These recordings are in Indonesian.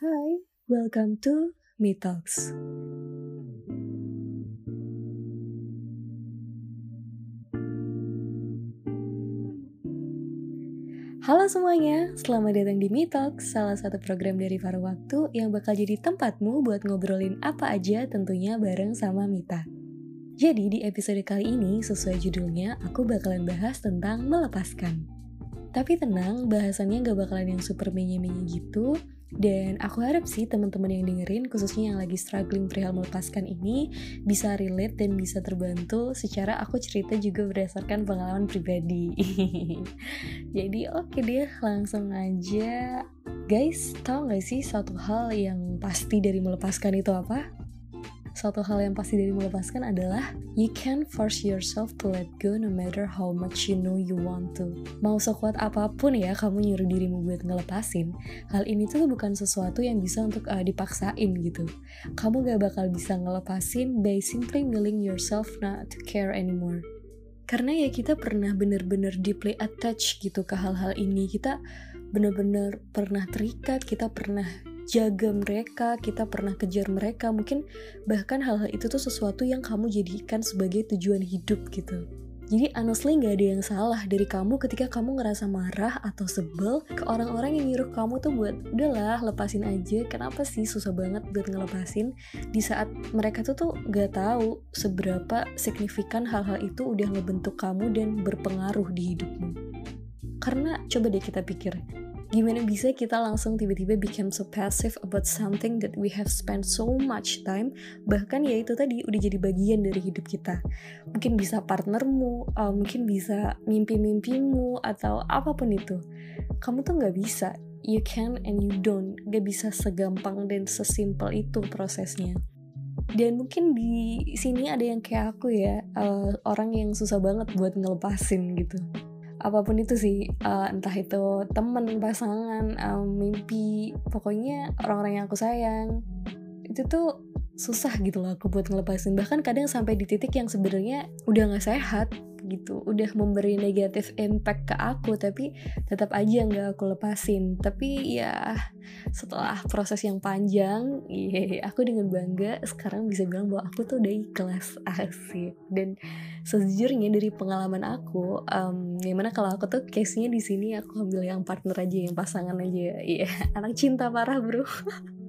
Hai, welcome to Me Talks. Halo semuanya, selamat datang di Me Talks, salah satu program dari Paru Waktu yang bakal jadi tempatmu buat ngobrolin apa aja tentunya bareng sama Mita. Jadi di episode kali ini, sesuai judulnya, aku bakalan bahas tentang melepaskan. Tapi tenang, bahasannya gak bakalan yang super menye-menye gitu. Dan aku harap sih teman-teman yang dengerin, khususnya yang lagi struggling perihal melepaskan ini, bisa relate dan bisa terbantu secara aku cerita juga berdasarkan pengalaman pribadi. Jadi oke okay deh, langsung aja. Guys, tau gak sih satu hal yang pasti dari melepaskan itu apa? Satu hal yang pasti dari melepaskan adalah you can force yourself to let go no matter how much you know you want to. Mau sekuat apa pun ya kamu nyuruh dirimu buat ngelepasin, hal ini tuh bukan sesuatu yang bisa untuk uh, dipaksain gitu. Kamu gak bakal bisa ngelepasin by simply willing yourself not to care anymore karena ya kita pernah bener-bener deeply attached gitu ke hal-hal ini kita bener-bener pernah terikat kita pernah jaga mereka, kita pernah kejar mereka, mungkin bahkan hal-hal itu tuh sesuatu yang kamu jadikan sebagai tujuan hidup gitu. Jadi honestly gak ada yang salah dari kamu ketika kamu ngerasa marah atau sebel ke orang-orang yang nyuruh kamu tuh buat udahlah lepasin aja. Kenapa sih susah banget buat ngelepasin di saat mereka tuh tuh gak tahu seberapa signifikan hal-hal itu udah ngebentuk kamu dan berpengaruh di hidupmu. Karena coba deh kita pikir, gimana bisa kita langsung tiba-tiba become so passive about something that we have spent so much time? Bahkan ya itu tadi udah jadi bagian dari hidup kita. Mungkin bisa partnermu uh, mungkin bisa mimpi-mimpimu atau apa pun itu. Kamu tuh nggak bisa. You can and you don't. Gak bisa segampang dan sesimpel itu prosesnya. Dan mungkin di sini ada yang kayak aku ya uh, orang yang susah banget buat ngelepasin gitu apa pun itu sih uh, entah itu temen pasangan um, mimpi pokoknya orang-orang yang aku sayang itu tuh susah gitu loh aku buat ngelepasin. Bahkan kadang sampai di titik yang sebenarnya udah nggak sehat gitu. Udah memberi negatif impact ke aku tapi tetap aja nggak aku lepasin. Tapi ya setelah proses yang panjang iya aku dengan bangga sekarang bisa bilang bahwa aku tuh udah ikhlas asik. Dan sejujurnya dari pengalaman aku um, gimana kalau aku tuh case nya di sini aku ambil yang partner aja yang pasangan aja. Iya anak cinta parah bro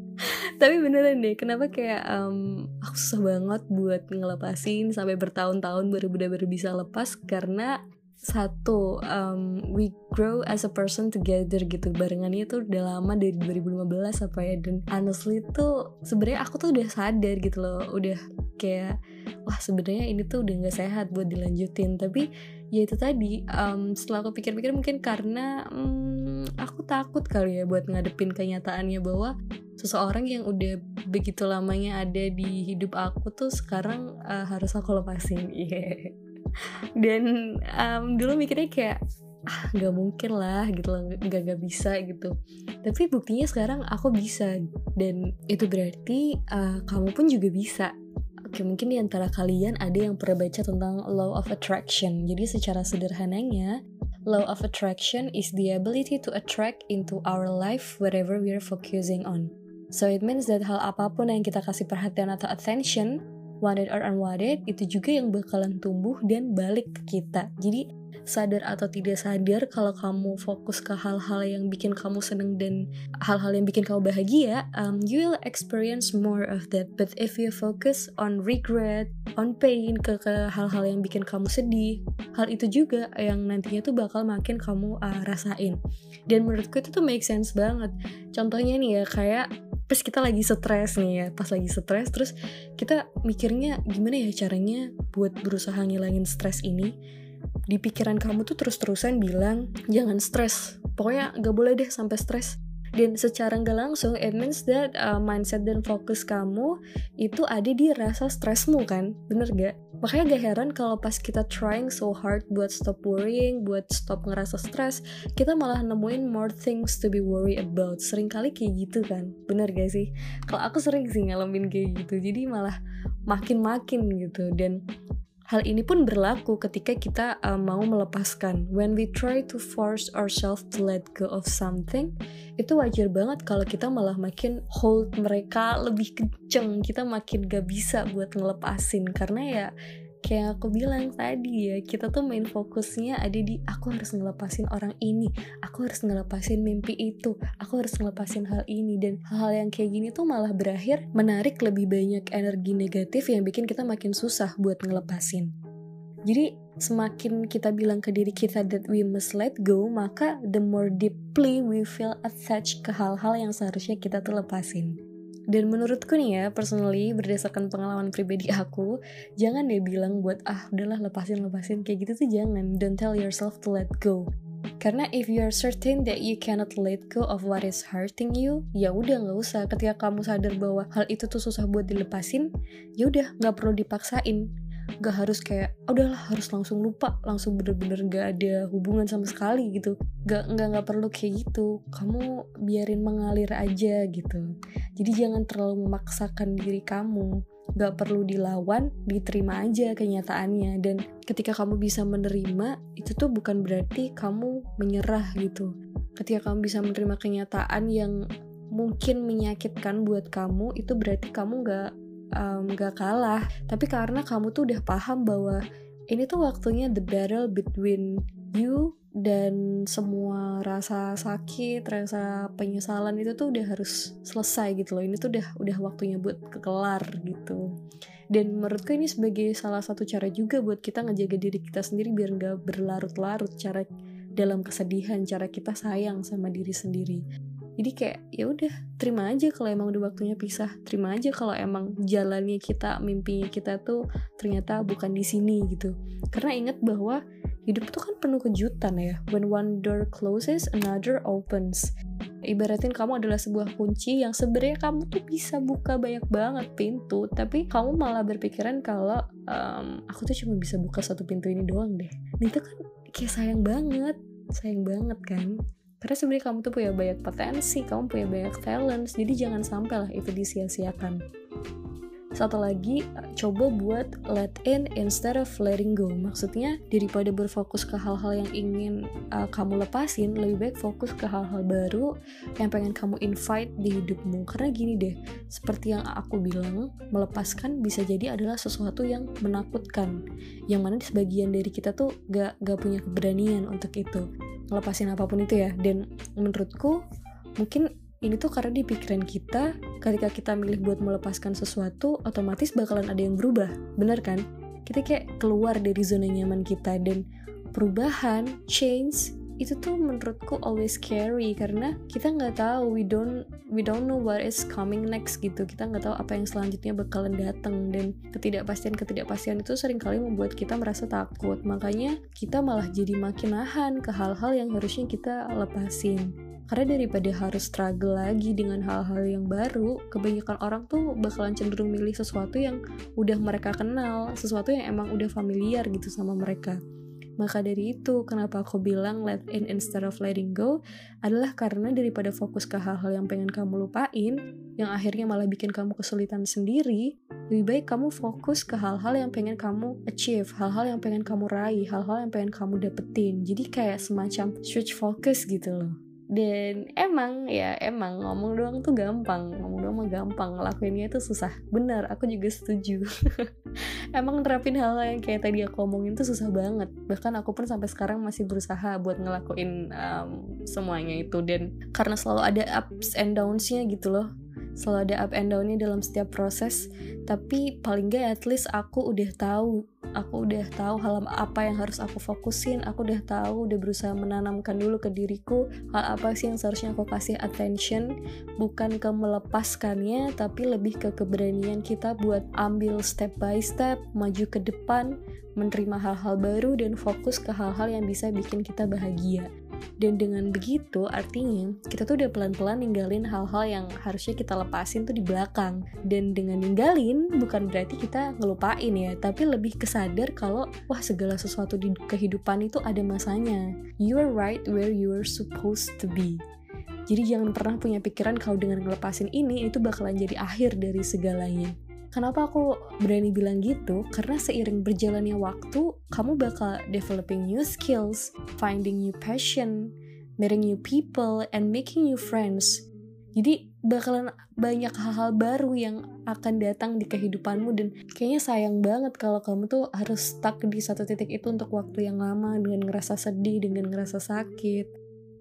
tapi beneran deh kenapa kayak um, aku susah banget buat ngelepasin sampai bertahun-tahun baru benar-benar bisa lepas karena satu um, we grow as a person together gitu. Barengannya tuh udah lama dari 2015 apa ya dan honestly tuh sebenarnya aku tuh udah sadar gitu loh udah kayak wah sebenarnya ini tuh udah nggak sehat buat dilanjutin. Tapi ya itu tadi um, setelah aku pikir-pikir mungkin karena um, aku takut kali ya buat ngadepin kenyataannya bahwa seseorang yang udah begitu lamanya ada di hidup aku tuh sekarang uh, harus aku lepasin yeah. dan um, dulu mikirnya kayak ah nggak mungkin lah gitu loh nggak nggak bisa gitu tapi buktinya sekarang aku bisa dan itu berarti uh, kamu pun juga bisa Oke, mungkin di antara kalian ada yang pernah baca tentang law of attraction. Jadi secara sederhananya, law of attraction is the ability to attract into our life whatever we are focusing on. So it means that hal apa pun yang kita kasih perhatian atau attention, wanted or unwanted, itu juga yang bakalan tumbuh dan balik ke kita. Jadi sadar atau tidak sadar kalau kamu fokus ke hal-hal yang bikin kamu seneng dan hal-hal yang bikin kamu bahagia, um, you will experience more of that. But if you focus on regret, on pain, ke hal-hal yang bikin kamu sedih, hal itu juga yang nantinya tuh bakal makin kamu uh, rasain. Dan menurutku itu tuh make sense banget. Contohnya nih ya kayak pas kita lagi stres nih ya pas lagi stres terus kita mikirnya gimana ya caranya buat berusaha ngilangin stres ini di pikiran kamu tuh terus-terusan bilang jangan stres. Pokoknya gak boleh deh sampai stres. Dan secara nggak langsung it means that uh, mindset dan fokus kamu itu ada di rasa stresmu kan? Bener gak makanya gak heran kalau pas kita trying so hard buat stop worrying buat stop ngerasa stres kita malah nemuin more things to be worry about. Sering kali kayak gitu kan? Bener gak sih? Kalau aku sering sih ngalamin kayak gitu. Jadi malah makin-makin gitu. Dan Hal ini pun berlaku ketika kita uh, mau melepaskan. When we try to force ourselves to let go of something, itu wajar banget kalau kita malah makin hold mereka lebih kenceng. Kita makin gak bisa buat ngelepasin karena ya kayak aku bilang tadi ya kita tuh main fokusnya ada di aku harus ngelepasin orang ini aku harus ngelepasin mimpi itu aku harus ngelepasin hal ini. Dan hal-hal yang kayak gini tuh malah berakhir menarik lebih banyak energi negatif yang bikin kita makin susah buat ngelepasin. Jadi semakin kita bilang ke diri kita that we must let go maka the more deeply we feel attached ke hal-hal yang seharusnya kita tuh lepasin dan menurutku nih ya, personally berdasarkan pengalaman pribadi aku, jangan deh bilang buat ah udahlah lepasin lepasin kayak gitu tuh jangan. Don't tell yourself to let go. Karena if you are certain that you cannot let go of what is hurting you, ya udah nggak usah. Ketika kamu sadar bahwa hal itu tuh susah buat dilepasin, ya udah nggak perlu dipaksain gak harus kayak oh, udahlah harus langsung lupa langsung bener-bener gak ada hubungan sama sekali gitu. Gak nggak nggak perlu kayak gitu. Kamu biarin mengalir aja gitu. Jadi jangan terlalu memaksakan diri kamu. Gak perlu dilawan diterima aja kenyataannya. Dan ketika kamu bisa menerima itu tuh bukan berarti kamu menyerah gitu. Ketika kamu bisa menerima kenyataan yang mungkin menyakitkan buat kamu itu berarti kamu gak um, gak kalah tapi karena kamu tuh udah paham bahwa ini tuh waktunya the battle between you dan semua rasa sakit, rasa penyesalan itu tuh udah harus selesai gitu loh. Ini tuh udah udah waktunya buat kekelar gitu. Dan menurutku ini sebagai salah satu cara juga buat kita ngejaga diri kita sendiri biar nggak berlarut-larut cara dalam kesedihan, cara kita sayang sama diri sendiri jadi kayak ya udah terima aja kalau emang udah waktunya pisah. Terima aja kalau emang jalannya kita mimpinya kita tuh ternyata bukan di sini gitu. Karena ingat bahwa hidup tuh kan penuh kejutan ya. When one door closes another opens. Ibaratin kamu adalah sebuah kunci yang sebenarnya kamu tuh bisa buka banyak banget pintu tapi kamu malah berpikiran kalau um, aku tuh cuma bisa buka satu pintu ini doang deh. Nah, itu kan kayak sayang banget. Sayang banget kan karena sebenarnya kamu tuh punya banyak potensi kamu punya banyak talent jadi jangan sampai lah itu disia-siakan. Satu lagi coba buat let in instead of letting go. Maksudnya daripada berfokus ke hal-hal yang ingin uh, kamu lepasin lebih baik fokus ke hal-hal baru yang pengen kamu invite di hidupmu. Karena gini deh seperti yang aku bilang melepaskan bisa jadi adalah sesuatu yang menakutkan. Yang mana di sebagian dari kita tuh gak, gak punya keberanian untuk itu ngelepasin apa pun itu ya. Dan menurutku mungkin ini tuh karena di pikiran kita ketika kita milih buat melepaskan sesuatu otomatis bakalan ada yang berubah. Bener kan? Kita kayak keluar dari zona nyaman kita dan perubahan change itu tuh menurutku always scary karena kita nggak tahu we don't we don't know what is coming next gitu. Kita nggak tahu apa yang selanjutnya bakalan datang dan ketidakpastian ketidakpastian itu sering kali membuat kita merasa takut. Makanya kita malah jadi makin nahan ke hal-hal yang harusnya kita lepasin. Karena daripada harus struggle lagi dengan hal-hal yang baru kebanyakan orang tuh bakalan cenderung milih sesuatu yang udah mereka kenal sesuatu yang emang udah familiar gitu sama mereka maka dari itu, kenapa aku bilang let in instead of letting go adalah karena daripada fokus ke hal-hal yang pengen kamu lupain, yang akhirnya malah bikin kamu kesulitan sendiri, lebih baik kamu fokus ke hal-hal yang pengen kamu achieve, hal-hal yang pengen kamu raih, hal-hal yang pengen kamu dapetin. Jadi kayak semacam switch focus gitu loh dan emang ya emang ngomong doang tuh gampang ngomong doang mah gampang ngelakuinnya itu susah. Benar aku juga setuju. Emang terapin hal, yang kayak tadi aku ngomongin tuh susah banget. Bahkan aku pun sampai sekarang masih berusaha buat ngelakuin um, semuanya itu. Dan karena selalu ada ups and downs-nya gitu loh. Selalu ada up and down-nya dalam setiap proses. Tapi paling gak at least aku udah tahu aku udah tahu hal apa yang harus aku fokusin aku udah tahu udah berusaha menanamkan dulu ke diriku hal apa sih yang seharusnya aku kasih attention. Bukan ke melepaskannya tapi lebih ke keberanian kita buat ambil step by step maju ke depan menerima hal-hal baru dan fokus ke hal-hal yang bisa bikin kita bahagia dan dengan begitu artinya kita tuh udah pelan-pelan ninggalin hal-hal yang harusnya kita lepasin tuh di belakang. Dan dengan ninggalin bukan berarti kita ngelupain ya, tapi lebih kesadar kalau wah segala sesuatu di kehidupan itu ada masanya. You are right where you are supposed to be. Jadi jangan pernah punya pikiran kalau dengan ngelepasin ini itu bakalan jadi akhir dari segalanya. Kenapa aku berani bilang gitu? Karena seiring berjalannya waktu, kamu bakal developing new skills, finding new passion, meeting new people, and making new friends. Jadi bakalan banyak hal-hal baru yang akan datang di kehidupanmu dan kayaknya sayang banget kalau kamu tuh harus stuck di satu titik itu untuk waktu yang lama dengan ngerasa sedih, dengan ngerasa sakit.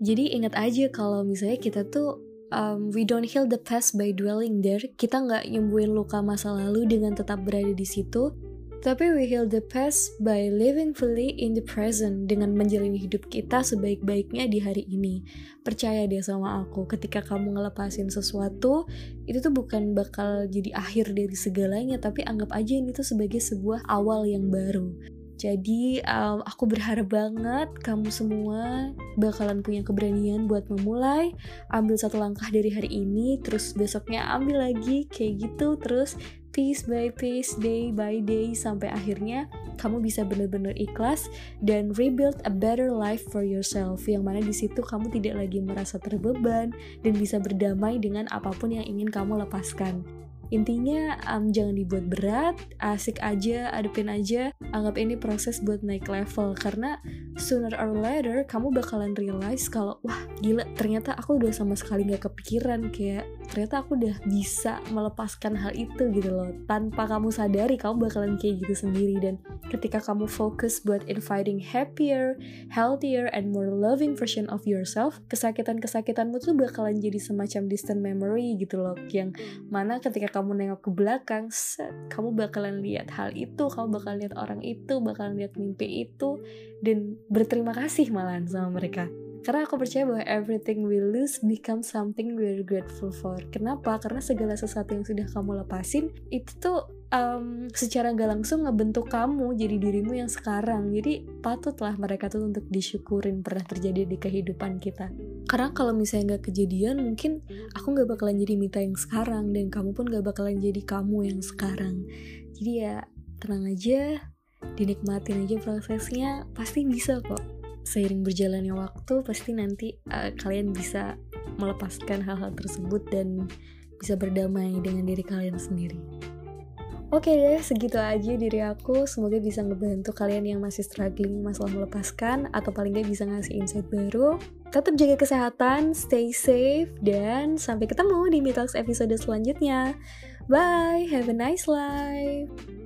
Jadi ingat aja kalau misalnya kita tuh um, we don't heal the past by dwelling there. Kita nggak nyembuhin luka masa lalu dengan tetap berada di situ, tapi we heal the past by living fully in the present dengan menjalani hidup kita sebaik-baiknya di hari ini. Percaya deh sama aku, ketika kamu ngelepasin sesuatu, itu tuh bukan bakal jadi akhir dari segalanya, tapi anggap aja ini tuh sebagai sebuah awal yang baru. Jadi um, aku berharap banget kamu semua bakalan punya keberanian buat memulai, ambil satu langkah dari hari ini, terus besoknya ambil lagi kayak gitu, terus piece by piece, day by day sampai akhirnya kamu bisa benar-benar ikhlas dan rebuild a better life for yourself. Yang mana di situ kamu tidak lagi merasa terbeban dan bisa berdamai dengan apa pun yang ingin kamu lepaskan. Intinya um, jangan dibuat berat, asik aja, adepin aja, anggap ini proses buat naik level. Karena sooner or later kamu bakalan realize kalau wah gila ternyata aku udah sama sekali gak kepikiran. Kayak ternyata aku udah bisa melepaskan hal itu gitu loh. Tanpa kamu sadari kamu bakalan kayak gitu sendiri. Dan ketika kamu fokus buat inviting happier, healthier, and more loving version of yourself, kesakitan-kesakitanmu tuh bakalan jadi semacam distant memory gitu loh. Yang mana ketika kamu nengok ke belakang set kamu bakalan lihat hal itu. Kamu bakalan lihat orang itu bakalan lihat mimpi itu dan berterima kasih malahan sama mereka karena aku percaya bahwa everything we lose become something we're grateful for. Kenapa? Karena segala sesuatu yang sudah kamu lepasin itu tuh um, secara gak langsung ngebentuk kamu jadi dirimu yang sekarang. Jadi patutlah mereka tuh untuk disyukurin pernah terjadi di kehidupan kita. Karena kalau misalnya gak kejadian, mungkin aku gak bakalan jadi Mita yang sekarang dan kamu pun gak bakalan jadi kamu yang sekarang. Jadi ya tenang aja, dinikmatin aja prosesnya, pasti bisa kok seiring berjalannya waktu pasti nanti uh, kalian bisa melepaskan hal-hal tersebut dan bisa berdamai dengan diri kalian sendiri. Oke deh, segitu aja diri aku. Semoga bisa ngebantu kalian yang masih struggling masalah melepaskan atau paling gak bisa ngasih insight baru. Tetap jaga kesehatan, stay safe, dan sampai ketemu di Mitalks episode selanjutnya. Bye, have a nice life.